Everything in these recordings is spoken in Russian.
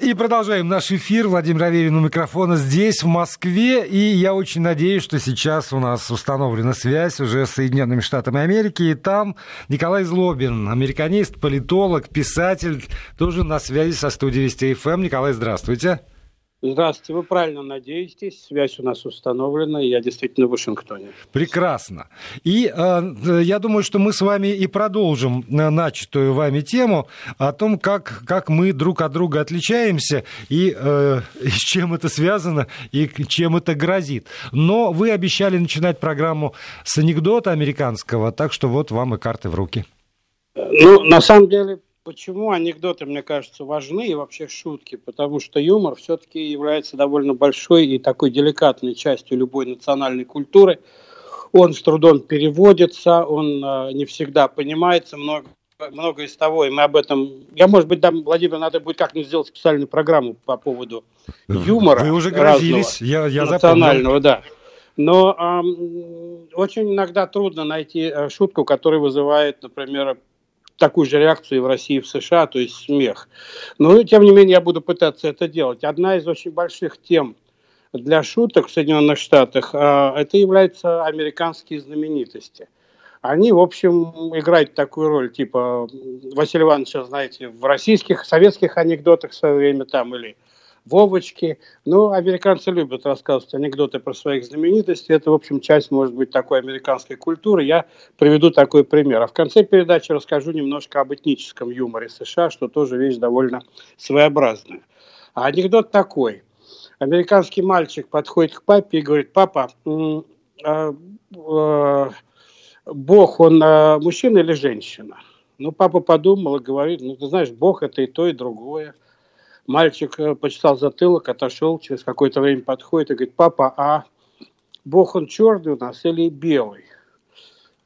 И продолжаем наш эфир. Владимир Аверин у микрофона здесь, в Москве. И я очень надеюсь, что сейчас у нас установлена связь уже с Соединенными Штатами Америки. И там Николай Злобин, американист, политолог, писатель, тоже на связи со студией Вести ФМ. Николай, здравствуйте. Здравствуйте, вы правильно надеетесь, связь у нас установлена, я действительно в Вашингтоне. Прекрасно. И э, я думаю, что мы с вами и продолжим э, начатую вами тему о том, как, как мы друг от друга отличаемся, и, э, и с чем это связано, и чем это грозит. Но вы обещали начинать программу с анекдота американского, так что вот вам и карты в руки. Ну, на самом деле, Почему анекдоты, мне кажется, важны и вообще шутки? Потому что юмор все-таки является довольно большой и такой деликатной частью любой национальной культуры. Он с трудом переводится, он э, не всегда понимается, много, много из того, и мы об этом... Я, может быть, да, Владимир, надо будет как-нибудь сделать специальную программу по поводу юмора. Вы уже грозились, я, я национального, запомнил. да. Но эм, очень иногда трудно найти э, шутку, которая вызывает, например, такую же реакцию и в России, и в США, то есть смех. Но, тем не менее, я буду пытаться это делать. Одна из очень больших тем для шуток в Соединенных Штатах, а, это являются американские знаменитости. Они, в общем, играют такую роль, типа Василий Иванович, знаете, в российских, советских анекдотах в свое время там, или Вовочки. Ну, американцы любят рассказывать анекдоты про своих знаменитостей. Это, в общем, часть, может быть, такой американской культуры. Я приведу такой пример. А в конце передачи расскажу немножко об этническом юморе США, что тоже вещь довольно своеобразная. А анекдот такой. Американский мальчик подходит к папе и говорит, папа, а, а, Бог, он а, мужчина или женщина? Ну, папа подумал и говорит, ну, ты знаешь, Бог это и то, и другое. Мальчик э, почесал затылок, отошел, через какое-то время подходит и говорит, папа, а Бог он черный у нас или белый?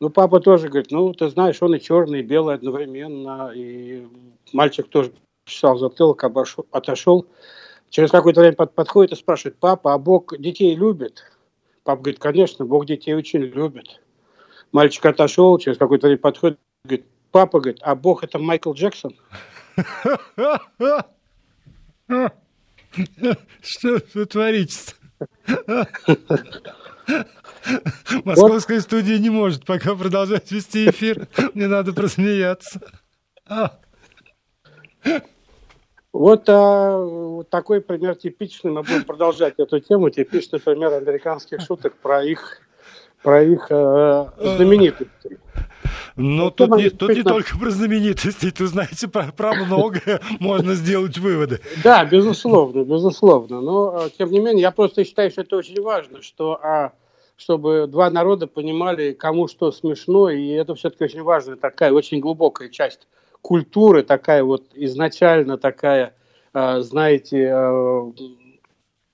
Ну, папа тоже говорит, ну, ты знаешь, он и черный, и белый одновременно. И мальчик тоже почесал затылок, обошел, отошел. Через какое-то время под, подходит и спрашивает, папа, а Бог детей любит? Папа говорит, конечно, Бог детей очень любит. Мальчик отошел, через какое-то время подходит, говорит, папа говорит, а Бог это Майкл Джексон? Что вы творите Московская студия не может пока продолжать вести эфир. Мне надо просмеяться. Вот, а, вот такой пример типичный. Мы будем продолжать эту тему. Типичный пример американских шуток про их, про их э, знаменитостей. Ну, тут, не, тут не только про знаменитостей, тут, знаете, про, про многое можно сделать выводы. Да, безусловно, безусловно. Но, а, тем не менее, я просто считаю, что это очень важно, что, а, чтобы два народа понимали, кому что смешно, и это все-таки очень важная такая, очень глубокая часть культуры, такая вот изначально такая, знаете,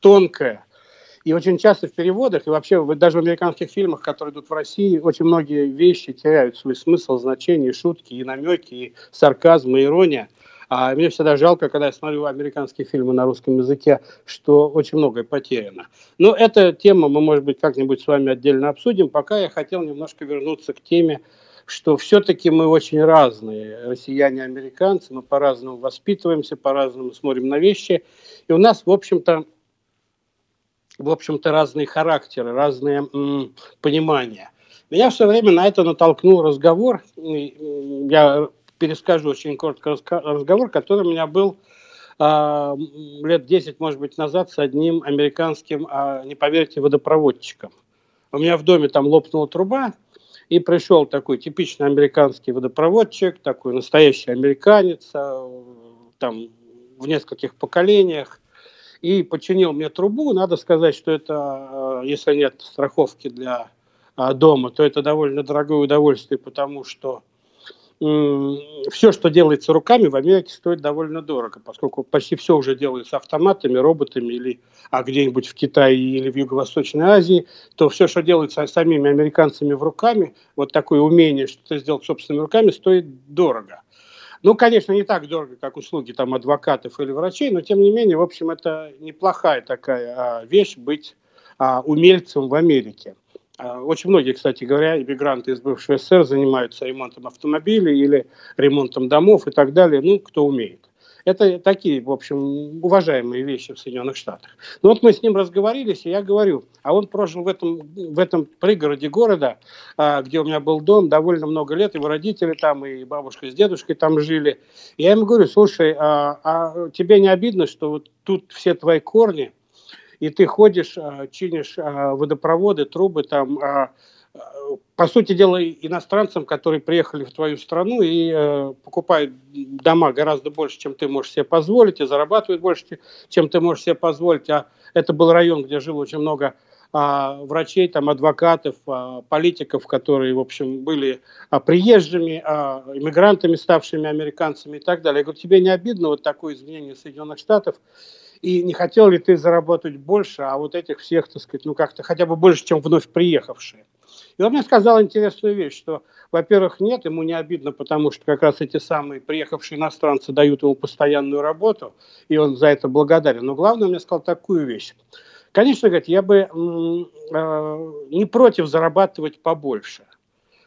тонкая, и очень часто в переводах, и вообще даже в американских фильмах, которые идут в России, очень многие вещи теряют свой смысл, значение, шутки, и намеки, и сарказм, и ирония. А мне всегда жалко, когда я смотрю американские фильмы на русском языке, что очень многое потеряно. Но эта тема мы, может быть, как-нибудь с вами отдельно обсудим. Пока я хотел немножко вернуться к теме, что все-таки мы очень разные, россияне и американцы, мы по-разному воспитываемся, по-разному смотрим на вещи. И у нас, в общем-то, в общем-то, разные характеры, разные м, понимания. Меня все время на это натолкнул разговор. Я перескажу очень коротко разговор, который у меня был э, лет 10, может быть, назад с одним американским, э, не поверите, водопроводчиком. У меня в доме там лопнула труба, и пришел такой типичный американский водопроводчик, такой настоящий американец, э, там в нескольких поколениях, и починил мне трубу. Надо сказать, что это, э, если нет страховки для э, дома, то это довольно дорогое удовольствие, потому что все, что делается руками, в Америке стоит довольно дорого, поскольку почти все уже делается автоматами, роботами, или а где-нибудь в Китае или в Юго-Восточной Азии, то все, что делается самими американцами в руками, вот такое умение что-то сделать собственными руками, стоит дорого. Ну, конечно, не так дорого, как услуги там адвокатов или врачей, но тем не менее, в общем, это неплохая такая а, вещь быть а, умельцем в Америке. А, очень многие, кстати говоря, иммигранты из бывшего СССР занимаются ремонтом автомобилей или ремонтом домов и так далее, ну, кто умеет. Это такие, в общем, уважаемые вещи в Соединенных Штатах. Ну вот мы с ним разговорились, и я говорю, а он прожил в этом, в этом пригороде города, а, где у меня был дом, довольно много лет, его родители там, и бабушка с дедушкой там жили. И я ему говорю, слушай, а, а тебе не обидно, что вот тут все твои корни, и ты ходишь, а, чинишь а, водопроводы, трубы там, по сути дела, иностранцам, которые приехали в твою страну и э, покупают дома гораздо больше, чем ты можешь себе позволить, и зарабатывают больше, чем ты можешь себе позволить. А это был район, где жило очень много а, врачей, там, адвокатов, а, политиков, которые, в общем, были а, приезжими, а, иммигрантами, ставшими американцами и так далее. Я говорю, тебе не обидно вот такое изменение Соединенных Штатов? И не хотел ли ты заработать больше, а вот этих всех, так сказать, ну как-то хотя бы больше, чем вновь приехавшие? И он мне сказал интересную вещь, что, во-первых, нет, ему не обидно, потому что как раз эти самые приехавшие иностранцы дают ему постоянную работу, и он за это благодарен. Но главное, он мне сказал такую вещь. Конечно, говорит, я бы э, не против зарабатывать побольше.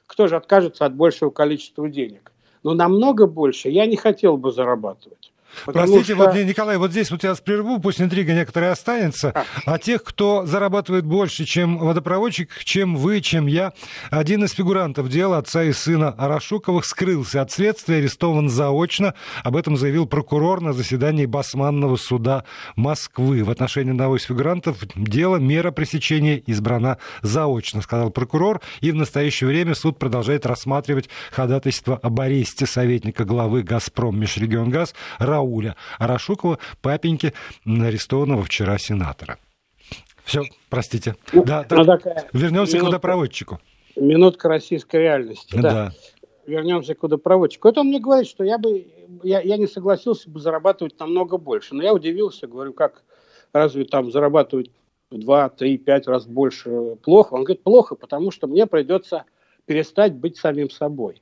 Кто же откажется от большего количества денег? Но намного больше я не хотел бы зарабатывать. Простите, что... вот, Николай, вот здесь вот я вас прерву, пусть интрига некоторая останется. А. а тех, кто зарабатывает больше, чем водопроводчик, чем вы, чем я, один из фигурантов дела отца и сына Арашуковых скрылся от следствия, арестован заочно. Об этом заявил прокурор на заседании Басманного суда Москвы. В отношении одного из фигурантов дело мера пресечения избрана заочно, сказал прокурор. И в настоящее время суд продолжает рассматривать ходатайство об аресте советника главы «Газпром» Межрегионгаз Рау Рауля Арашукова, папеньки арестованного вчера сенатора. Все, простите. Ну, да, так, такая вернемся минутка, к водопроводчику. Минутка российской реальности. Да. да. Вернемся к водопроводчику. Это он мне говорит, что я бы я, я не согласился бы зарабатывать намного больше. Но я удивился, говорю, как разве там зарабатывать в 2, 3, 5 раз больше плохо? Он говорит, плохо, потому что мне придется перестать быть самим собой.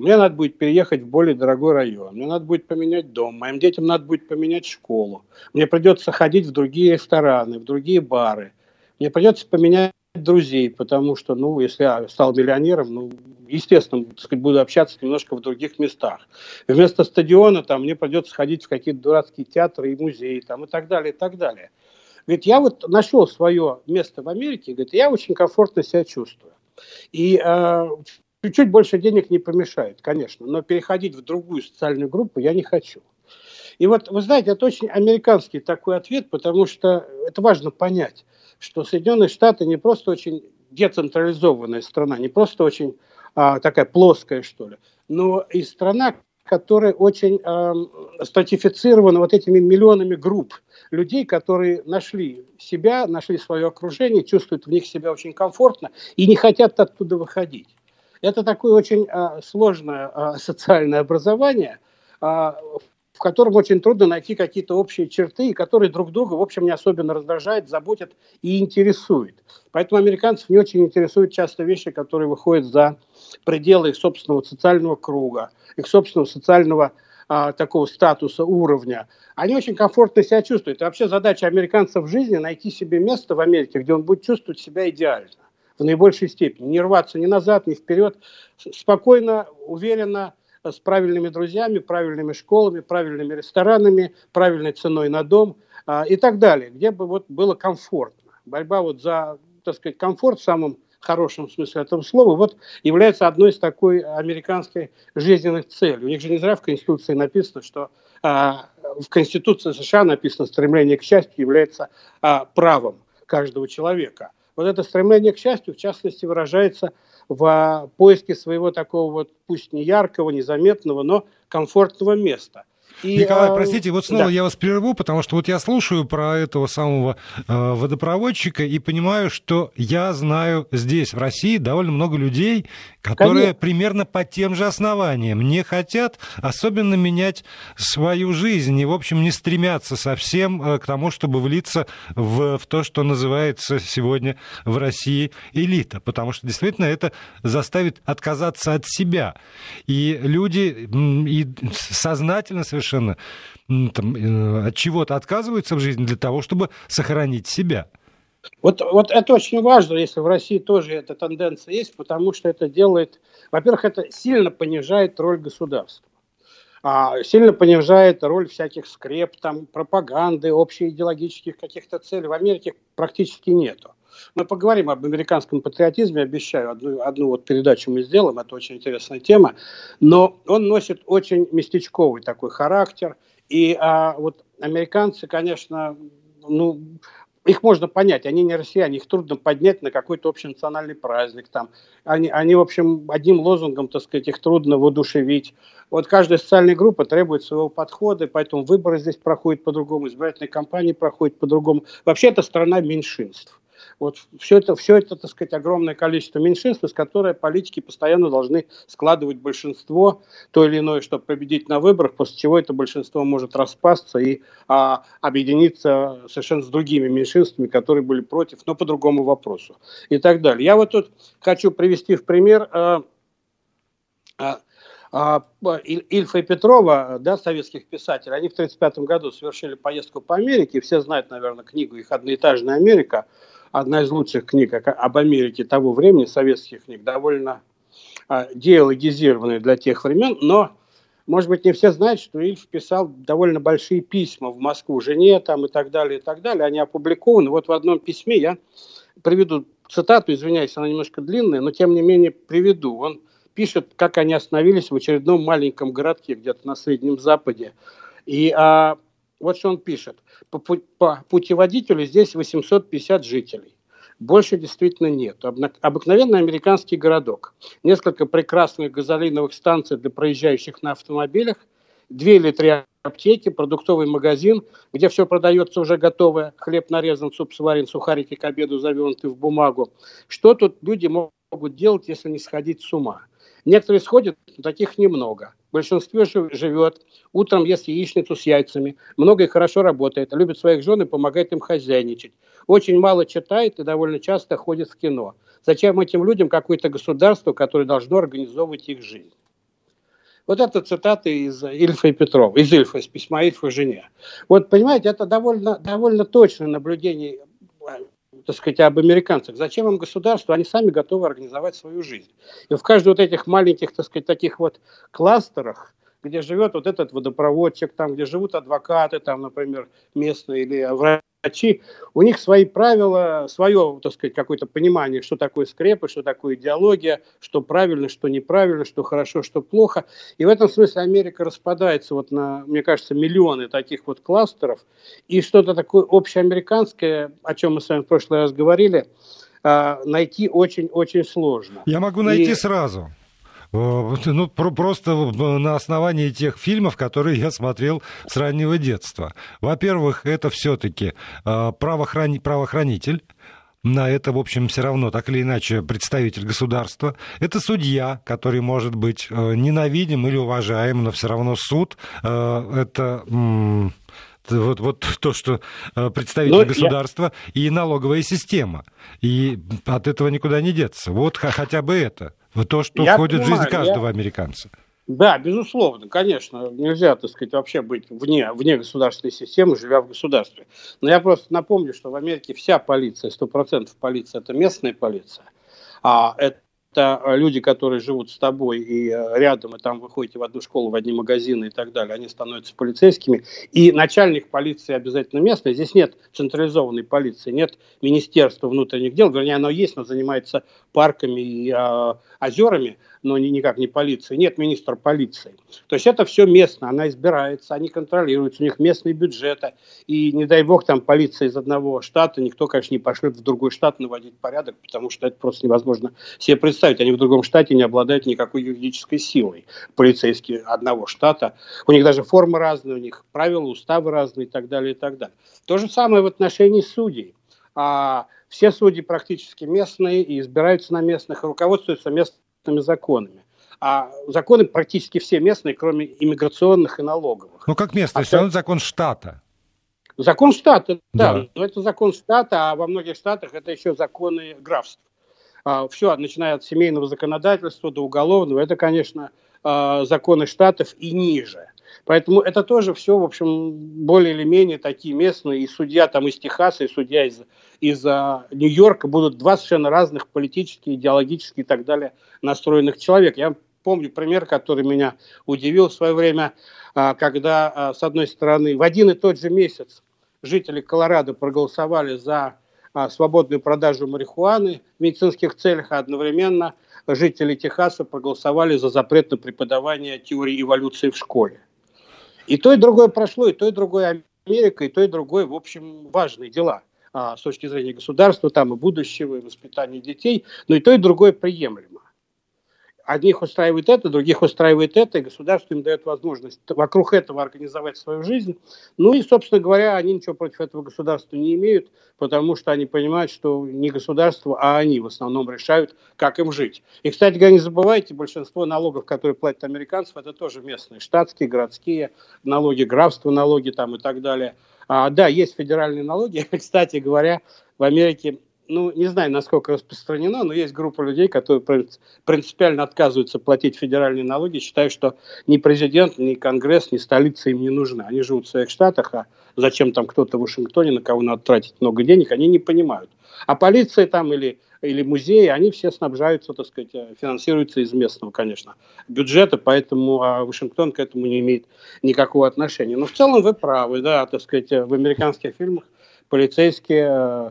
Мне надо будет переехать в более дорогой район, мне надо будет поменять дом, моим детям надо будет поменять школу, мне придется ходить в другие рестораны, в другие бары, мне придется поменять друзей, потому что, ну, если я стал миллионером, ну, естественно, так сказать, буду общаться немножко в других местах. Вместо стадиона там мне придется ходить в какие-то дурацкие театры и музеи там и так далее, и так далее. Ведь я вот нашел свое место в Америке, говорит, я очень комфортно себя чувствую. И э, Чуть-чуть больше денег не помешает, конечно, но переходить в другую социальную группу я не хочу. И вот, вы знаете, это очень американский такой ответ, потому что это важно понять, что Соединенные Штаты не просто очень децентрализованная страна, не просто очень а, такая плоская, что ли, но и страна, которая очень а, стратифицирована вот этими миллионами групп людей, которые нашли себя, нашли свое окружение, чувствуют в них себя очень комфортно и не хотят оттуда выходить. Это такое очень а, сложное а, социальное образование, а, в котором очень трудно найти какие-то общие черты, которые друг друга, в общем, не особенно раздражают, заботят и интересуют. Поэтому американцев не очень интересуют часто вещи, которые выходят за пределы их собственного социального круга, их собственного социального такого статуса, уровня. Они очень комфортно себя чувствуют. И вообще задача американцев в жизни найти себе место в Америке, где он будет чувствовать себя идеально в наибольшей степени. Не рваться ни назад, ни вперед. Спокойно, уверенно, с правильными друзьями, правильными школами, правильными ресторанами, правильной ценой на дом а, и так далее, где бы вот было комфортно. Борьба вот за, так сказать, комфорт в самом хорошем смысле этого слова, вот является одной из такой американской жизненных целей. У них же не зря в Конституции написано, что а, в Конституции США написано, стремление к счастью является а, правом каждого человека. Вот это стремление к счастью, в частности, выражается в поиске своего такого вот, пусть не яркого, незаметного, но комфортного места. И, Николай, а, простите, вот снова да. я вас прерву, потому что вот я слушаю про этого самого э, водопроводчика и понимаю, что я знаю здесь, в России, довольно много людей, которые Конечно. примерно по тем же основаниям не хотят особенно менять свою жизнь и, в общем, не стремятся совсем э, к тому, чтобы влиться в, в то, что называется сегодня в России элита, потому что действительно это заставит отказаться от себя. И люди и сознательно совершенно совершенно там, э, от чего-то отказываются в жизни для того, чтобы сохранить себя. Вот, вот это очень важно, если в России тоже эта тенденция есть, потому что это делает, во-первых, это сильно понижает роль государства. а, сильно понижает роль всяких скреп, там, пропаганды, общеидеологических каких-то целей. В Америке практически нету. Мы поговорим об американском патриотизме, обещаю, одну, одну вот передачу мы сделаем, это очень интересная тема, но он носит очень местечковый такой характер, и а, вот американцы, конечно, ну, их можно понять, они не россияне, их трудно поднять на какой-то общенациональный праздник. Там. Они, они, в общем, одним лозунгом, так сказать, их трудно воодушевить. Вот каждая социальная группа требует своего подхода, поэтому выборы здесь проходят по-другому, избирательные кампании проходят по-другому. Вообще это страна меньшинств. Вот все это, все это, так сказать, огромное количество меньшинств, из которых политики постоянно должны складывать большинство, то или иное, чтобы победить на выборах, после чего это большинство может распасться и а, объединиться совершенно с другими меньшинствами, которые были против, но по другому вопросу и так далее. Я вот тут хочу привести в пример а, а, Ильфа и Петрова, да, советских писателей, они в 1935 году совершили поездку по Америке, все знают, наверное, книгу их «Одноэтажная Америка», одна из лучших книг об Америке того времени, советских книг, довольно а, диалогизированная для тех времен, но, может быть, не все знают, что Ильф писал довольно большие письма в Москву жене там и так далее, и так далее. Они опубликованы. Вот в одном письме я приведу цитату, извиняюсь, она немножко длинная, но тем не менее приведу. Он пишет, как они остановились в очередном маленьком городке где-то на Среднем Западе. И а, вот что он пишет. По, по путеводителю здесь 850 жителей. Больше действительно нет. Обыкновенный американский городок. Несколько прекрасных газолиновых станций для проезжающих на автомобилях, две или три аптеки, продуктовый магазин, где все продается уже готовое, хлеб нарезан, суп сварен, сухарики к обеду завернуты в бумагу. Что тут люди могут делать, если не сходить с ума? Некоторые сходят, таких немного. Большинство живет, утром ест яичницу с яйцами, много хорошо работает, любит своих жен и помогает им хозяйничать. Очень мало читает и довольно часто ходит в кино. Зачем этим людям какое-то государство, которое должно организовывать их жизнь? Вот это цитаты из Ильфа и Петрова, из Ильфа, из письма Ильфа жене. Вот, понимаете, это довольно, довольно точное наблюдение так сказать, об американцах. Зачем им государство? Они сами готовы организовать свою жизнь. И в каждой вот этих маленьких, так сказать, таких вот кластерах, где живет вот этот водопроводчик, там, где живут адвокаты, там, например, местные или врачи, у них свои правила, свое, так сказать, какое-то понимание, что такое скрепы, что такое идеология, что правильно, что неправильно, что хорошо, что плохо. И в этом смысле Америка распадается вот на, мне кажется, миллионы таких вот кластеров. И что-то такое общеамериканское, о чем мы с вами в прошлый раз говорили, а, найти очень-очень сложно. Я могу найти и... сразу. Э, ну, просто на основании тех фильмов, которые я смотрел с раннего детства. Во-первых, это все-таки э, правохрани... правоохранитель, на это, в общем, все равно, так или иначе, представитель государства. Это судья, который может быть э, ненавидим или уважаем, но все равно суд. Это вот, вот то, что представитель ну, государства я... и налоговая система. И от этого никуда не деться. Вот хотя бы это. Вот то, что я входит понимаю, в жизнь каждого я... американца. Да, безусловно, конечно, нельзя, так сказать, вообще быть вне, вне государственной системы, живя в государстве. Но я просто напомню, что в Америке вся полиция, 100% полиция – это местная полиция, а это это люди, которые живут с тобой и э, рядом, и там вы ходите в одну школу, в одни магазины и так далее, они становятся полицейскими. И начальник полиции обязательно местный. Здесь нет централизованной полиции, нет Министерства внутренних дел, вернее, оно есть, но занимается парками и э, озерами, но никак не полиции. Нет министра полиции. То есть это все местно, она избирается, они контролируются, у них местные бюджеты. И не дай бог там полиция из одного штата, никто, конечно, не пошлет в другой штат наводить порядок, потому что это просто невозможно себе представить. Они в другом штате не обладают никакой юридической силой. Полицейские одного штата. У них даже формы разные, у них правила, уставы разные и так далее, и так далее. То же самое в отношении судей. А, все судьи практически местные и избираются на местных, и руководствуются местными законами. А законы практически все местные, кроме иммиграционных и налоговых. Ну, как местный, а все равно закон штата. Закон штата, да. да. Но это закон штата, а во многих штатах это еще законы графств. А, все, начиная от семейного законодательства до уголовного, это, конечно, а, законы штатов и ниже. Поэтому это тоже все, в общем, более или менее такие местные. И судья там из Техаса, и судья из, из а, Нью-Йорка будут два совершенно разных политически, идеологически и так далее настроенных человек. Я помню пример, который меня удивил в свое время, а, когда, а, с одной стороны, в один и тот же месяц жители Колорадо проголосовали за свободную продажу марихуаны в медицинских целях, а одновременно жители Техаса проголосовали за запрет на преподавание теории эволюции в школе. И то, и другое прошло, и то, и другое Америка, и то, и другое, в общем, важные дела а, с точки зрения государства, там и будущего, и воспитания детей, но и то, и другое приемлемо одних устраивает это, других устраивает это, и государство им дает возможность вокруг этого организовать свою жизнь. Ну и, собственно говоря, они ничего против этого государства не имеют, потому что они понимают, что не государство, а они в основном решают, как им жить. И, кстати говоря, не забывайте, большинство налогов, которые платят американцев, это тоже местные, штатские, городские, налоги графства, налоги там и так далее. А, да, есть федеральные налоги. Кстати говоря, в Америке ну, не знаю, насколько распространено, но есть группа людей, которые принципиально отказываются платить федеральные налоги, считают, что ни президент, ни Конгресс, ни столица им не нужны. Они живут в своих штатах, а зачем там кто-то в Вашингтоне, на кого надо тратить много денег, они не понимают. А полиция там или, или музеи, они все снабжаются, так сказать, э, финансируются из местного, конечно, бюджета, поэтому а Вашингтон к этому не имеет никакого отношения. Но в целом вы правы, да, так сказать, в американских фильмах полицейские э, Э,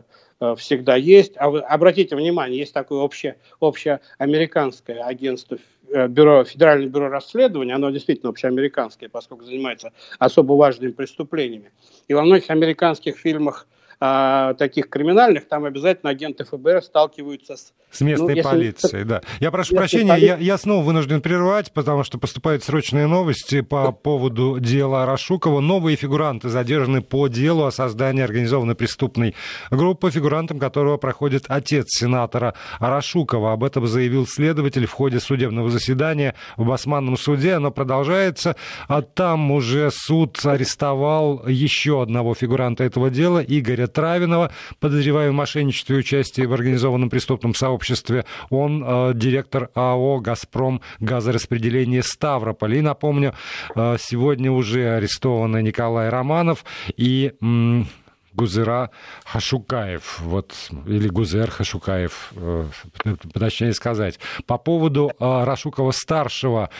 всегда есть. А вы обратите внимание, есть такое общее, общеамериканское агентство э, бюро, Федеральное бюро расследования, оно действительно общеамериканское, поскольку занимается особо важными преступлениями. И во многих американских фильмах а, таких криминальных, там обязательно агенты ФБР сталкиваются с... С местной ну, полицией, да. Я прошу прощения, я, я снова вынужден прервать, потому что поступают срочные новости по поводу дела Рашукова. Новые фигуранты задержаны по делу о создании организованной преступной группы, фигурантом которого проходит отец сенатора Рашукова. Об этом заявил следователь в ходе судебного заседания в Басманном суде. Оно продолжается. А там уже суд арестовал еще одного фигуранта этого дела, Игоря Травинова, подозреваемый в мошенничестве и участии в организованном преступном сообществе. Он э, директор АО «Газпром» газораспределение Ставрополь. И, напомню, э, сегодня уже арестованы Николай Романов и Гузера Хашукаев, вот, или Гузер Хашукаев, э, точнее сказать. По поводу э, Рашукова-старшего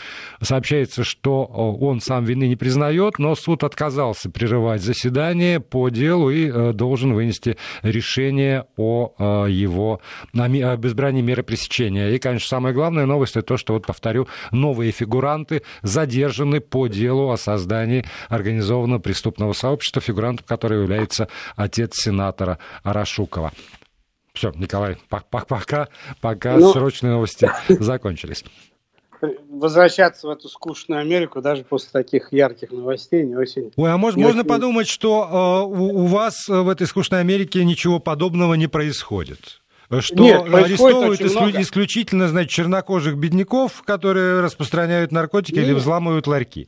сообщается, что э, он сам вины не признает, но суд отказался прерывать заседание по делу и должен вынести решение о его о безбрании меры пресечения. И, конечно, самая главная новость это то, что, вот повторю, новые фигуранты задержаны по делу о создании организованного преступного сообщества, фигурантом которого является отец сенатора Арашукова. Все, Николай, пока, пока ну, срочные новости закончились. Возвращаться в эту скучную Америку даже после таких ярких новостей не очень. Ой, а может, можно очень... подумать, что э, у, у вас в этой скучной Америке ничего подобного не происходит? Что Нет, арестовывают исклю... исключительно, значит, чернокожих бедняков, которые распространяют наркотики Нет. или взламывают ларьки.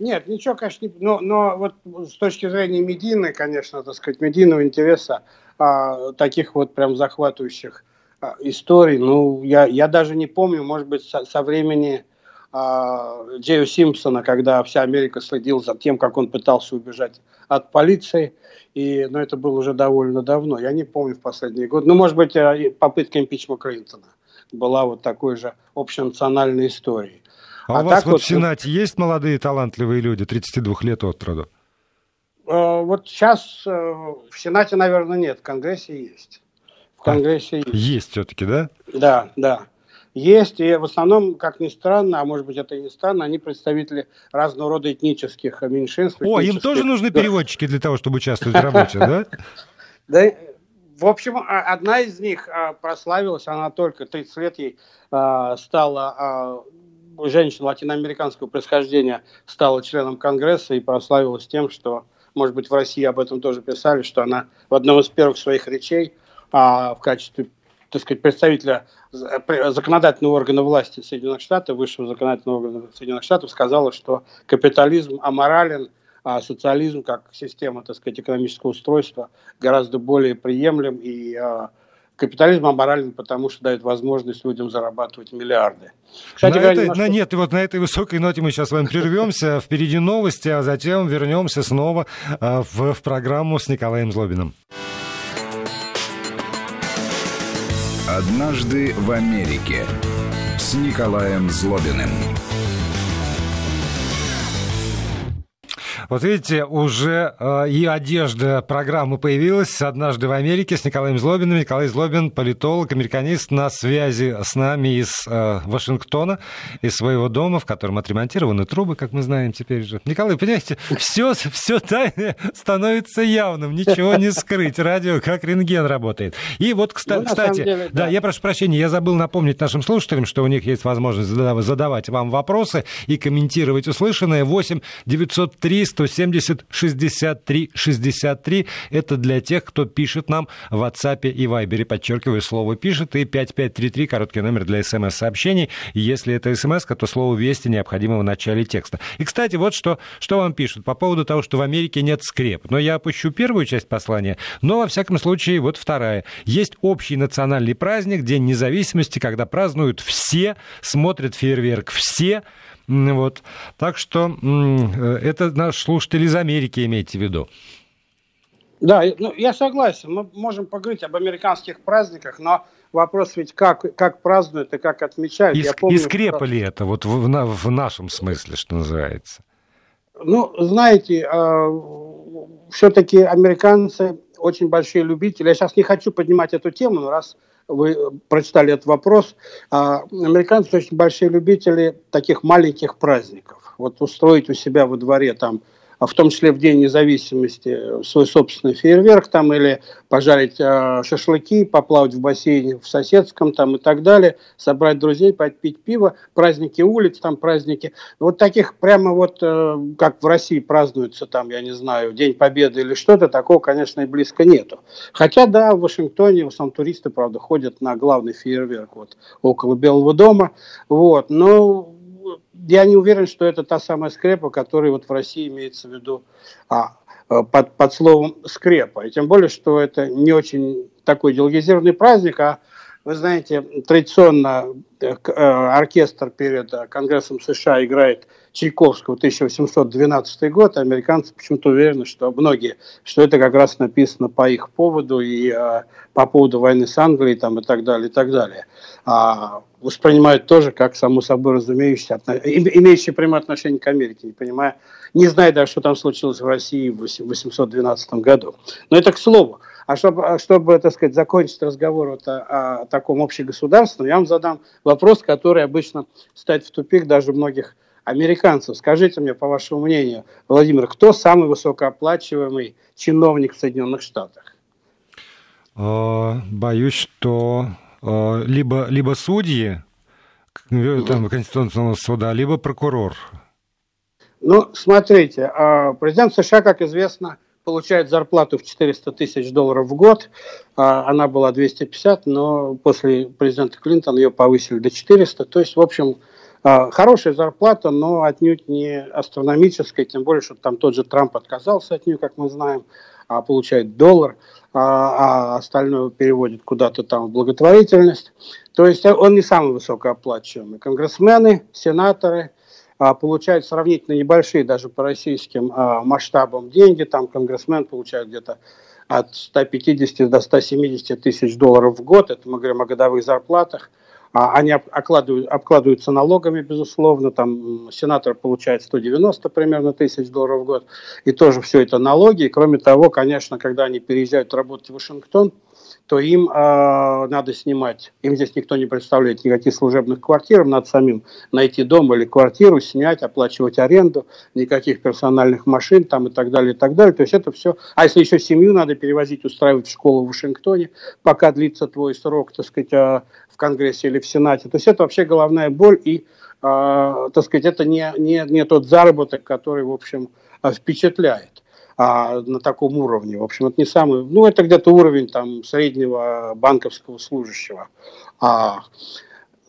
Нет, ничего, конечно, не... Но, но вот с точки зрения медийной, конечно, так сказать, медийного интереса, а, таких вот прям захватывающих а, историй, ну, я, я даже не помню, может быть, со, со времени а, Джею Симпсона, когда вся Америка следила за тем, как он пытался убежать от полиции, и, но ну, это было уже довольно давно, я не помню в последние годы, ну, может быть, э, попытка импичмента Клинтона была вот такой же общенациональной историей. А, а у вас вот, вот в Сенате есть молодые талантливые люди, 32 лет от роду? Э, вот сейчас э, в Сенате, наверное, нет, в Конгрессе есть. В а, Конгрессе а, есть. Есть все-таки, да? Да, да. Есть, и в основном, как ни странно, а может быть это и не странно, они представители разного рода этнических меньшинств. О, этнических... им тоже нужны переводчики для того, чтобы участвовать в работе, да? Да, в общем, а, одна из них а, прославилась, она только 30 лет ей стала женщина латиноамериканского происхождения стала членом Конгресса и прославилась тем, что, может быть, в России об этом тоже писали, что она в одном из первых своих речей а, в качестве так сказать, представителя законодательного органа власти Соединенных Штатов, высшего законодательного органа Соединенных Штатов, сказала, что капитализм аморален, а социализм как система, так сказать, экономического устройства гораздо более приемлем и а, капитализм аморален, потому что дает возможность людям зарабатывать миллиарды. Кстати, на говоря, этой, немножко... на, нет, вот на этой высокой ноте мы сейчас с вами прервемся. Впереди новости, а затем вернемся снова а, в, в программу с Николаем Злобиным. Однажды в Америке. с Николаем Злобиным. Вот видите, уже э, и одежда программы появилась однажды в Америке с Николаем Злобиным. Николай Злобин, политолог, американист, на связи с нами из э, Вашингтона, из своего дома, в котором отремонтированы трубы, как мы знаем теперь же. Николай, понимаете, все, все тайное становится явным, ничего не скрыть. Радио как рентген работает. И вот, кстати, ну, кстати деле, да. да, я прошу прощения, я забыл напомнить нашим слушателям, что у них есть возможность задавать вам вопросы и комментировать услышанное. 8 903 170 63 63. Это для тех, кто пишет нам в WhatsApp и Viber. Подчеркиваю, слово пишет. И 5533, короткий номер для смс-сообщений. Если это смс, то слово «Вести» необходимо в начале текста. И, кстати, вот что, что вам пишут по поводу того, что в Америке нет скреп. Но я опущу первую часть послания, но, во всяком случае, вот вторая. Есть общий национальный праздник, День независимости, когда празднуют все, смотрят фейерверк все, вот. Так что э, это наш слушатель из Америки, имейте в виду. Да, ну, я согласен. Мы можем поговорить об американских праздниках, но вопрос ведь как, как празднуют и как отмечают. Из, помню, скрепа что... ли это, вот в, в, в нашем смысле, что называется? Ну, знаете, э, все-таки американцы очень большие любители. Я сейчас не хочу поднимать эту тему, но раз вы прочитали этот вопрос, а, американцы очень большие любители таких маленьких праздников. Вот устроить у себя во дворе там в том числе в День независимости, свой собственный фейерверк там, или пожарить э, шашлыки, поплавать в бассейне в соседском там и так далее, собрать друзей, попить пиво, праздники улиц, там праздники. Вот таких прямо вот, э, как в России празднуются там, я не знаю, День Победы или что-то, такого, конечно, и близко нету. Хотя, да, в Вашингтоне в основном туристы, правда, ходят на главный фейерверк вот около Белого дома, вот, но я не уверен, что это та самая скрепа, которая вот в России имеется в виду а, э, под, под словом скрепа. И тем более, что это не очень такой идеологизированный праздник, а вы знаете, традиционно э, э, оркестр перед Конгрессом США играет Чайковского 1812 год, американцы почему-то уверены, что многие, что это как раз написано по их поводу и а, по поводу войны с Англией там, и так далее, и так далее. А, воспринимают тоже как само собой разумеющееся, имеющее прямое отношение к Америке, не понимая, не зная даже, что там случилось в России в 1812 году. Но это к слову. А чтобы, а чтобы так сказать, закончить разговор вот о, о таком общегосударственном, я вам задам вопрос, который обычно ставит в тупик даже многих американцев. Скажите мне, по вашему мнению, Владимир, кто самый высокооплачиваемый чиновник в Соединенных Штатах? А, боюсь, что а, либо, либо судьи э, там, Конституционного суда, либо прокурор. Ну, смотрите, президент США, как известно, получает зарплату в 400 тысяч долларов в год. Она была 250, но после президента Клинтона ее повысили до 400. То есть, в общем, а, хорошая зарплата, но отнюдь не астрономическая, тем более, что там тот же Трамп отказался от нее, как мы знаем, а получает доллар, а, а остальное переводит куда-то там в благотворительность. То есть он не самый высокооплачиваемый. Конгрессмены, сенаторы а, получают сравнительно небольшие даже по российским а, масштабам деньги. Там конгрессмен получает где-то от 150 до 170 тысяч долларов в год. Это мы говорим о годовых зарплатах. А они обкладывают, обкладываются налогами, безусловно, там сенатор получает 190 примерно тысяч долларов в год, и тоже все это налоги. И кроме того, конечно, когда они переезжают работать в Вашингтон, то им э, надо снимать, им здесь никто не представляет никаких служебных квартир, им надо самим найти дом или квартиру, снять, оплачивать аренду, никаких персональных машин там и так далее, и так далее. То есть это все. А если еще семью надо перевозить, устраивать в школу в Вашингтоне, пока длится твой срок, так сказать, а, в Конгрессе или в Сенате. То есть это вообще головная боль и, э, так сказать, это не, не, не тот заработок, который, в общем, впечатляет а, на таком уровне. В общем, это не самый, ну, это где-то уровень там среднего банковского служащего. А,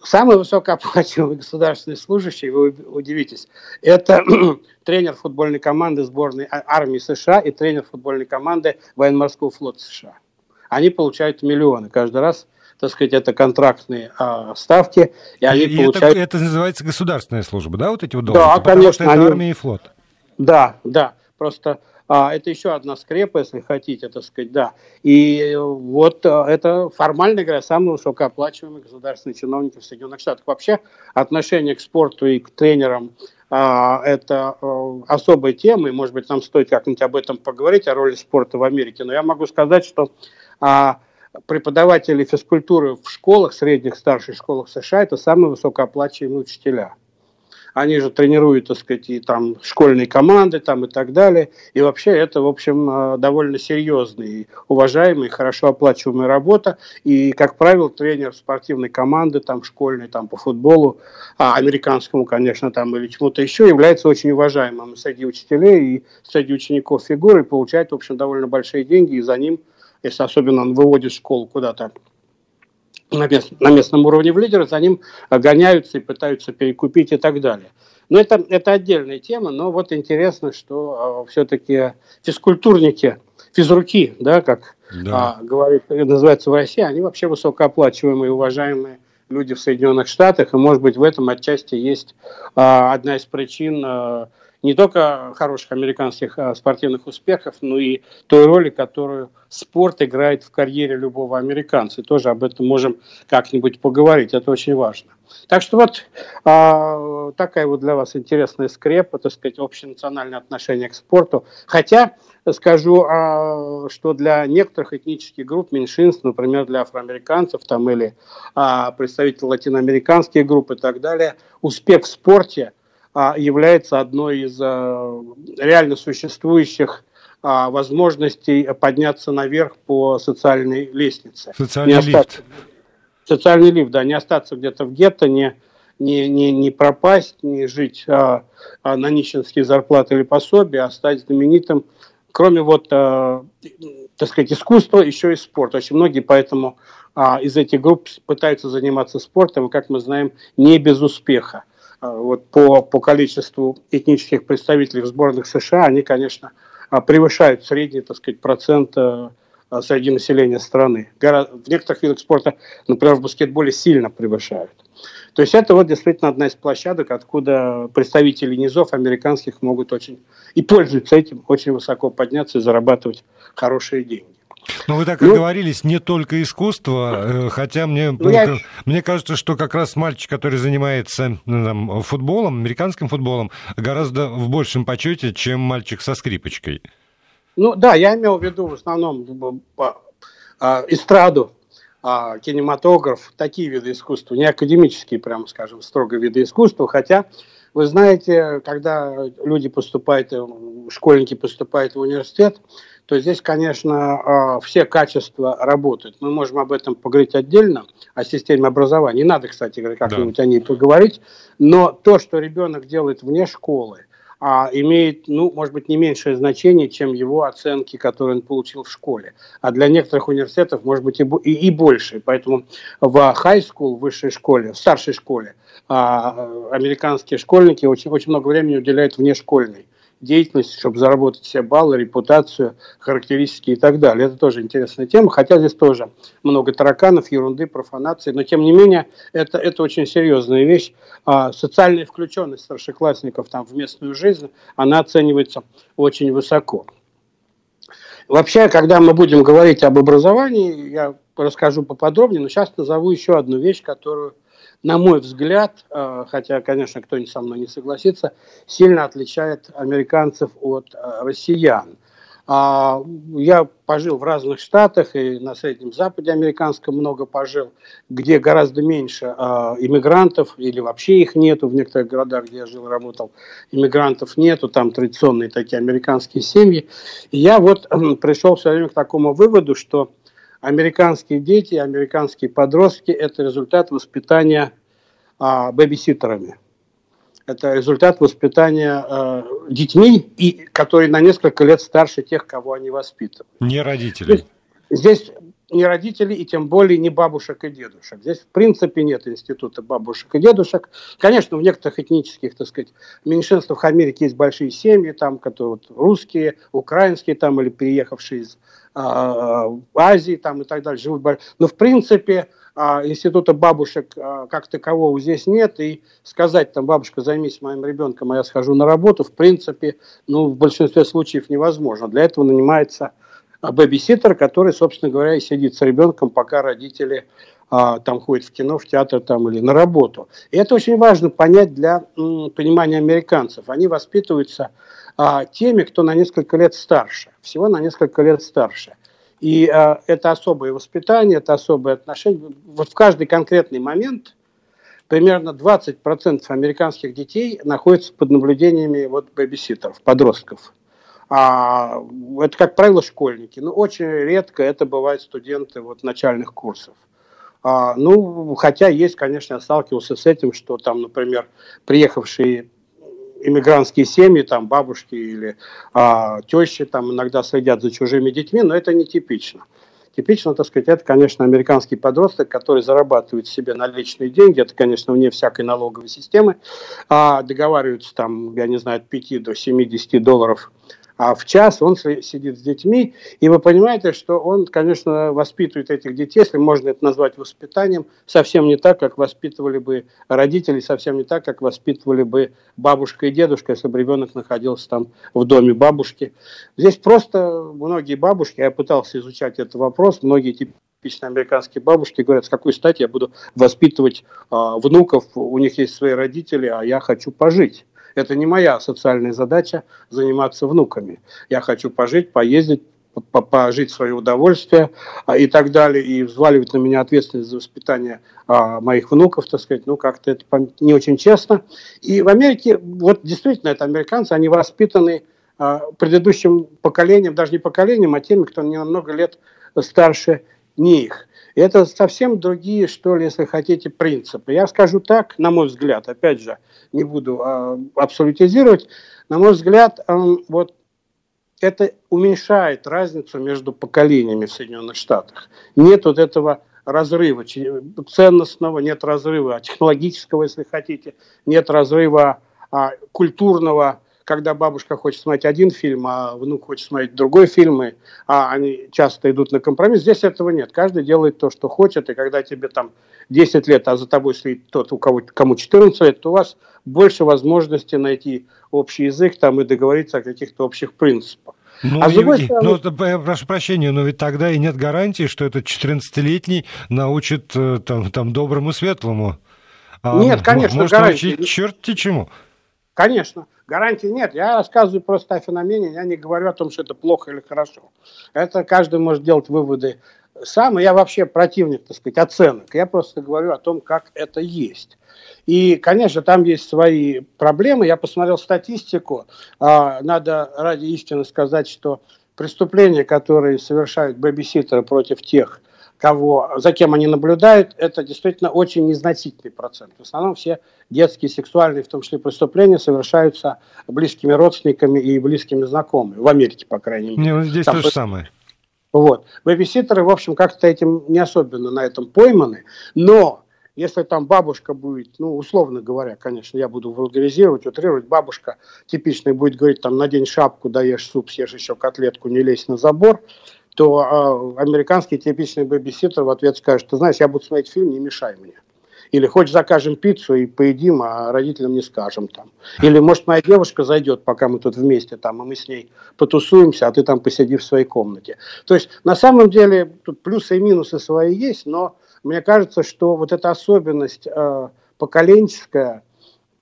самый высокооплачиваемый государственный служащий, вы удивитесь, это тренер футбольной команды сборной а, армии США и тренер футбольной команды военно-морского флота США. Они получают миллионы каждый раз так сказать, это контрактные а, ставки, и они и получают... Это, это называется государственная служба, да, вот эти вот должности? Да, конечно. Потому что это они... армия и флот. Да, да. Просто а, это еще одна скрепа, если хотите, так сказать, да. И вот а, это, формально говоря, самые высокооплачиваемые государственные чиновники в Соединенных Штатах. Вообще отношение к спорту и к тренерам а, это а, особая тема, и, может быть, нам стоит как-нибудь об этом поговорить, о роли спорта в Америке. Но я могу сказать, что а, преподаватели физкультуры в школах, средних, старших школах США, это самые высокооплачиваемые учителя – они же тренируют, так сказать, и там школьные команды там и так далее. И вообще это, в общем, э, довольно серьезная, уважаемая, хорошо оплачиваемая работа. И, как правило, тренер спортивной команды, там, школьной, там, по футболу, а американскому, конечно, там, или чему-то еще, является очень уважаемым среди учителей и среди учеников фигуры, и получает, в общем, довольно большие деньги, и за ним, если особенно он выводит школу куда-то на, мест, на местном уровне в лидеры, за ним гоняются и пытаются перекупить и так далее. Но это, это отдельная тема, но вот интересно, что э, все-таки физкультурники, физруки, да, как да. А, говорит, называется в России, они вообще высокооплачиваемые, уважаемые люди в Соединенных Штатах, и, может быть, в этом отчасти есть а, одна из причин а, не только хороших американских а, спортивных успехов, но и той роли, которую спорт играет в карьере любого американца. И тоже об этом можем как-нибудь поговорить, это очень важно. Так что вот а, такая вот для вас интересная скрепа, так сказать, общенациональное отношение к спорту. Хотя скажу, а, что для некоторых этнических групп, меньшинств, например, для афроамериканцев там, или а, представителей латиноамериканских групп и так далее, успех в спорте – является одной из а, реально существующих а, возможностей подняться наверх по социальной лестнице. Социальный не лифт. социальный лифт, да, не остаться где-то в гетто, не, не, не, не пропасть, не жить а, а, на нищенские зарплаты или пособия, а стать знаменитым, кроме вот, а, так сказать, искусства, еще и спорт. Очень многие поэтому а, из этих групп пытаются заниматься спортом, и, как мы знаем, не без успеха. А, вот по, по количеству этнических представителей в сборных США, они, конечно, а, превышают средний, так сказать, процент а, среди населения страны. В некоторых видах спорта, например, в баскетболе сильно превышают. То есть это вот действительно одна из площадок, откуда представители низов американских могут очень и пользуются этим, очень высоко подняться и зарабатывать хорошие деньги. Ну, вы так и ну, говорились, не только искусство, э, хотя мне, ну, я... мне кажется, что как раз мальчик, который занимается ну, там, футболом, американским футболом, гораздо в большем почете, чем мальчик со скрипочкой. Ну да, я имел в виду в основном а, эстраду, а, кинематограф, такие виды искусства, не академические, прямо скажем, строго виды искусства, хотя вы знаете, когда люди поступают, э, школьники поступают в университет, то здесь, конечно, а, все качества работают. Мы можем об этом поговорить отдельно, о системе образования. Не надо, кстати говоря, как-нибудь да. о ней поговорить. Но то, что ребенок делает вне школы, а, имеет, ну, может быть, не меньшее значение, чем его оценки, которые он получил в школе. А для некоторых университетов, может быть, и, и, и больше. Поэтому в high school, в высшей школе, в старшей школе, а, американские школьники очень, очень много времени уделяют внешкольной деятельности, чтобы заработать все баллы, репутацию, характеристики и так далее. Это тоже интересная тема, хотя здесь тоже много тараканов, ерунды, профанации, но тем не менее это, это очень серьезная вещь. А, социальная включенность старшеклассников там, в местную жизнь, она оценивается очень высоко. Вообще, когда мы будем говорить об образовании, я расскажу поподробнее, но сейчас назову еще одну вещь, которую на мой взгляд, э, хотя, конечно, кто-нибудь со мной не согласится, сильно отличает американцев от э, россиян. А, я пожил в разных штатах и на Среднем Западе американском много пожил, где гораздо меньше а, иммигрантов или вообще их нету. В некоторых городах, где я жил, работал, иммигрантов нету, там традиционные такие американские семьи. И я вот пришел все время к такому выводу, что американские дети, американские подростки – это результат воспитания а, бэбиситерами. Это результат воспитания э, детьми, и, которые на несколько лет старше тех, кого они воспитывают. Не родители. Здесь, не родители и тем более не бабушек и дедушек. Здесь в принципе нет института бабушек и дедушек. Конечно, в некоторых этнических, так сказать, меньшинствах Америки есть большие семьи, там, которые вот, русские, украинские там, или переехавшие из а, Азии там, и так далее живут. Но в принципе а, института бабушек а, как такового здесь нет, и сказать там, бабушка, займись моим ребенком, а я схожу на работу, в принципе, ну, в большинстве случаев невозможно. Для этого нанимается а, бэбиситер, который, собственно говоря, и сидит с ребенком, пока родители а, там ходят в кино, в театр там, или на работу. И это очень важно понять для м, понимания американцев. Они воспитываются а, теми, кто на несколько лет старше, всего на несколько лет старше. И э, это особое воспитание, это особое отношение. Вот в каждый конкретный момент примерно 20% американских детей находятся под наблюдениями вот бэбиситеров, подростков. А, это, как правило, школьники. Но очень редко это бывают студенты вот, начальных курсов. А, ну, хотя есть, конечно, я сталкивался с этим, что там, например, приехавшие иммигрантские семьи, там бабушки или а, тещи там иногда следят за чужими детьми, но это не типично. Типично, так сказать, это, конечно, американский подросток, который зарабатывает себе наличные деньги, это, конечно, вне всякой налоговой системы, а договариваются там, я не знаю, от 5 до 70 долларов а в час он сидит с детьми, и вы понимаете, что он, конечно, воспитывает этих детей, если можно это назвать воспитанием, совсем не так, как воспитывали бы родители, совсем не так, как воспитывали бы бабушка и дедушка, если бы ребенок находился там в доме бабушки. Здесь просто многие бабушки, я пытался изучать этот вопрос, многие типичные американские бабушки говорят, с какой стати я буду воспитывать э, внуков, у них есть свои родители, а я хочу пожить. Это не моя социальная задача заниматься внуками. Я хочу пожить, поездить, пожить в свое удовольствие а, и так далее, и взваливать на меня ответственность за воспитание а, моих внуков, так сказать, ну, как-то это не очень честно. И в Америке, вот действительно, это американцы, они воспитаны а, предыдущим поколением, даже не поколением, а теми, кто не намного лет старше них. И это совсем другие, что ли, если хотите, принципы. Я скажу так, на мой взгляд, опять же, не буду а, абсолютизировать, на мой взгляд, а, вот это уменьшает разницу между поколениями в Соединенных Штатах. Нет вот этого разрыва ценностного, нет разрыва технологического, если хотите, нет разрыва а, культурного, когда бабушка хочет смотреть один фильм, а внук хочет смотреть другой фильм, и, а они часто идут на компромисс. Здесь этого нет. Каждый делает то, что хочет, и когда тебе там 10 лет, а за тобой стоит тот, у кого, кому 14 лет, то у вас больше возможности найти общий язык там, и договориться о каких-то общих принципах. Ну, а Евгений, стороны... ну, я прошу прощения, но ведь тогда и нет гарантии, что этот 14-летний научит э, там, там доброму светлому. А нет, конечно, может гарантии. научить черти чему. Конечно, гарантий нет. Я рассказываю просто о феномене, я не говорю о том, что это плохо или хорошо. Это каждый может делать выводы сам. Я вообще противник, так сказать, оценок. Я просто говорю о том, как это есть. И, конечно, там есть свои проблемы. Я посмотрел статистику. А, надо ради истины сказать, что преступления, которые совершают бэбиситеры против тех, кого, за кем они наблюдают, это действительно очень незначительный процент. В основном все детские, сексуальные, в том числе преступления, совершаются близкими родственниками и близкими знакомыми. В Америке, по крайней мере. Не, здесь Там, то же самое. Вот. Бэбиситеры, в общем, как-то этим не особенно на этом пойманы. Но если там бабушка будет, ну, условно говоря, конечно, я буду вулгаризировать, утрировать, бабушка типичная будет говорить, там, надень шапку, даешь суп, съешь еще котлетку, не лезь на забор, то э, американский типичный бэбиситер в ответ скажет, ты знаешь, я буду смотреть фильм, не мешай мне. Или хоть закажем пиццу и поедим, а родителям не скажем там. Или, может, моя девушка зайдет, пока мы тут вместе там, и мы с ней потусуемся, а ты там посиди в своей комнате. То есть, на самом деле, тут плюсы и минусы свои есть, но мне кажется, что вот эта особенность э, поколенческая,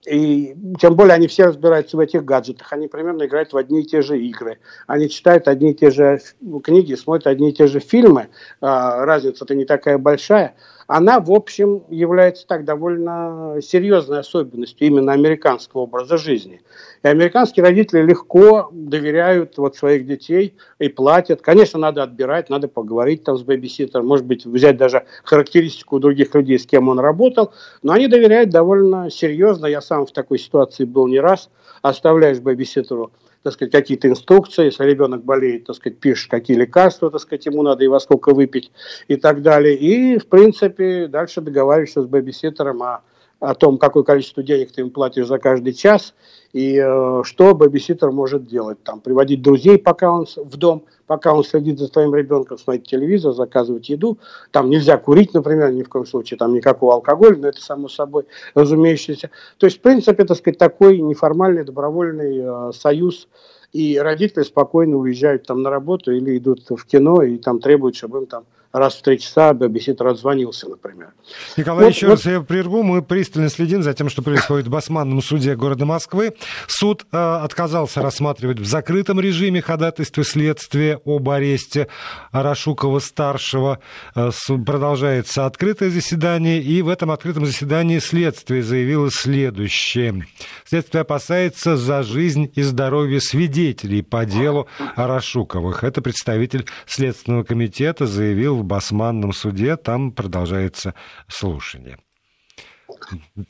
и тем более они все разбираются в этих гаджетах, они примерно играют в одни и те же игры, они читают одни и те же книги, смотрят одни и те же фильмы, а, разница-то не такая большая, она, в общем, является так довольно серьезной особенностью именно американского образа жизни. И американские родители легко доверяют вот своих детей и платят. Конечно, надо отбирать, надо поговорить там с бэбиситером, может быть, взять даже характеристику других людей, с кем он работал, но они доверяют довольно серьезно. Я сам в такой ситуации был не раз. Оставляешь бэбиситеру так сказать, какие-то инструкции, если ребенок болеет, так сказать, пишешь, какие лекарства, так сказать, ему надо и во сколько выпить и так далее. И, в принципе, дальше договариваешься с бэбиситером о о том, какое количество денег ты им платишь за каждый час, и э, что бэбиситер может делать. Там, приводить друзей, пока он в дом, пока он следит за твоим ребенком, смотреть телевизор, заказывать еду. Там нельзя курить, например, ни в коем случае, там никакого алкоголя, но это само собой разумеющееся. То есть, в принципе, так сказать, такой неформальный добровольный э, союз и родители спокойно уезжают там на работу или идут в кино и там требуют, чтобы им там раз в три часа бэбиситер отзвонился, например. Николай, вот, еще вот... раз я прерву. Мы пристально следим за тем, что происходит в Басманном суде города Москвы. Суд э, отказался рассматривать в закрытом режиме ходатайство следствия об аресте Арашукова-старшего. Э, продолжается открытое заседание, и в этом открытом заседании следствие заявило следующее. Следствие опасается за жизнь и здоровье свидетелей по делу Арашуковых. Это представитель Следственного комитета заявил в Басманном суде, там продолжается слушание.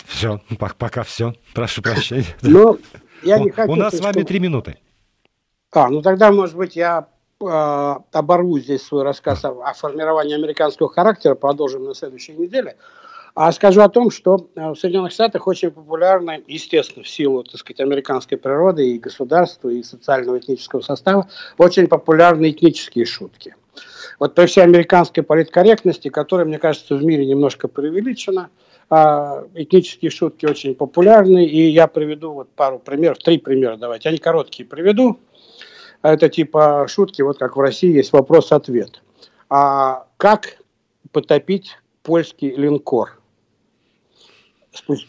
Все, пока все. Прошу прощения. Ну, я не хочу, У нас с вами три минуты. А, ну тогда, может быть, я э, оборву здесь свой рассказ о, о формировании американского характера, продолжим на следующей неделе. А скажу о том, что э, в Соединенных Штатах очень популярны, естественно, в силу, так сказать, американской природы и государства, и социального этнического состава, очень популярны этнические шутки. Вот при всей американской политкорректности, которая, мне кажется, в мире немножко преувеличена, а, этнические шутки очень популярны, и я приведу вот пару примеров, три примера давайте, они короткие приведу. Это типа шутки, вот как в России есть вопрос-ответ. А как потопить польский линкор?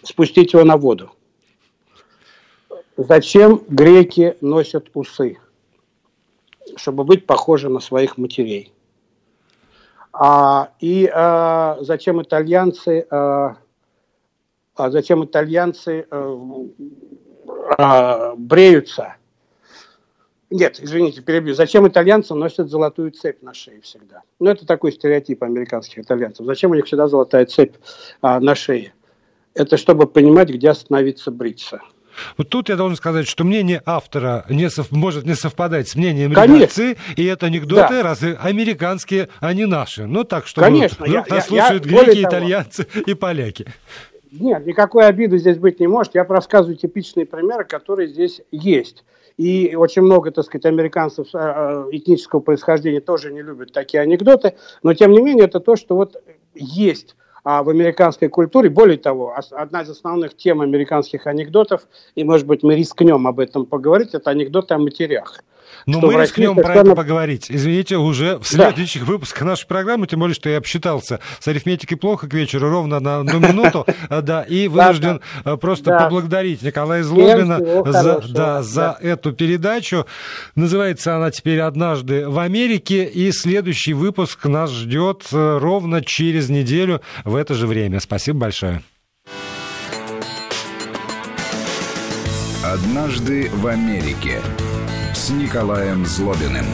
Спустить его на воду. Зачем греки носят усы? Чтобы быть похожи на своих матерей. А, и а, зачем итальянцы, а, а зачем итальянцы а, а, бреются? Нет, извините, перебью. Зачем итальянцы носят золотую цепь на шее всегда? Ну, это такой стереотип американских итальянцев. Зачем у них всегда золотая цепь а, на шее? Это чтобы понимать, где остановиться бриться. Вот тут я должен сказать, что мнение автора не сов... может не совпадать с мнением редакции, и это анекдоты, да. раз американские, а не наши. Ну так что Конечно, вдруг я, нас я, слушают я, греки, итальянцы того, и поляки. Нет, никакой обиды здесь быть не может. Я рассказываю типичные примеры, которые здесь есть. И очень много, так сказать, американцев э, э, этнического происхождения тоже не любят такие анекдоты. Но, тем не менее, это то, что вот есть а в американской культуре. Более того, одна из основных тем американских анекдотов, и, может быть, мы рискнем об этом поговорить, это анекдоты о матерях. Но мы рискнем про это поговорить. Извините, уже в следующих да. выпусках нашей программы, тем более, что я обсчитался с арифметикой плохо к вечеру, ровно на одну минуту, да, и вынужден э, просто поблагодарить Николая Злобина за, да, за эту передачу. Называется она теперь «Однажды в Америке», и следующий выпуск нас ждет э, ровно через неделю в это же время. Спасибо большое. «Однажды в Америке» с Николаем Злобиным.